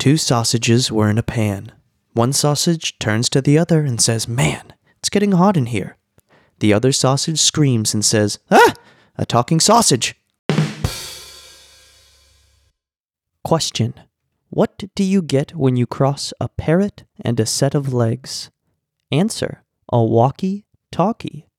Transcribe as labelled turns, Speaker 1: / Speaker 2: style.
Speaker 1: Two sausages were in a pan. One sausage turns to the other and says, Man, it's getting hot in here. The other sausage screams and says, Ah, a talking sausage. Question What do you get when you cross a parrot and a set of legs? Answer A walkie talkie.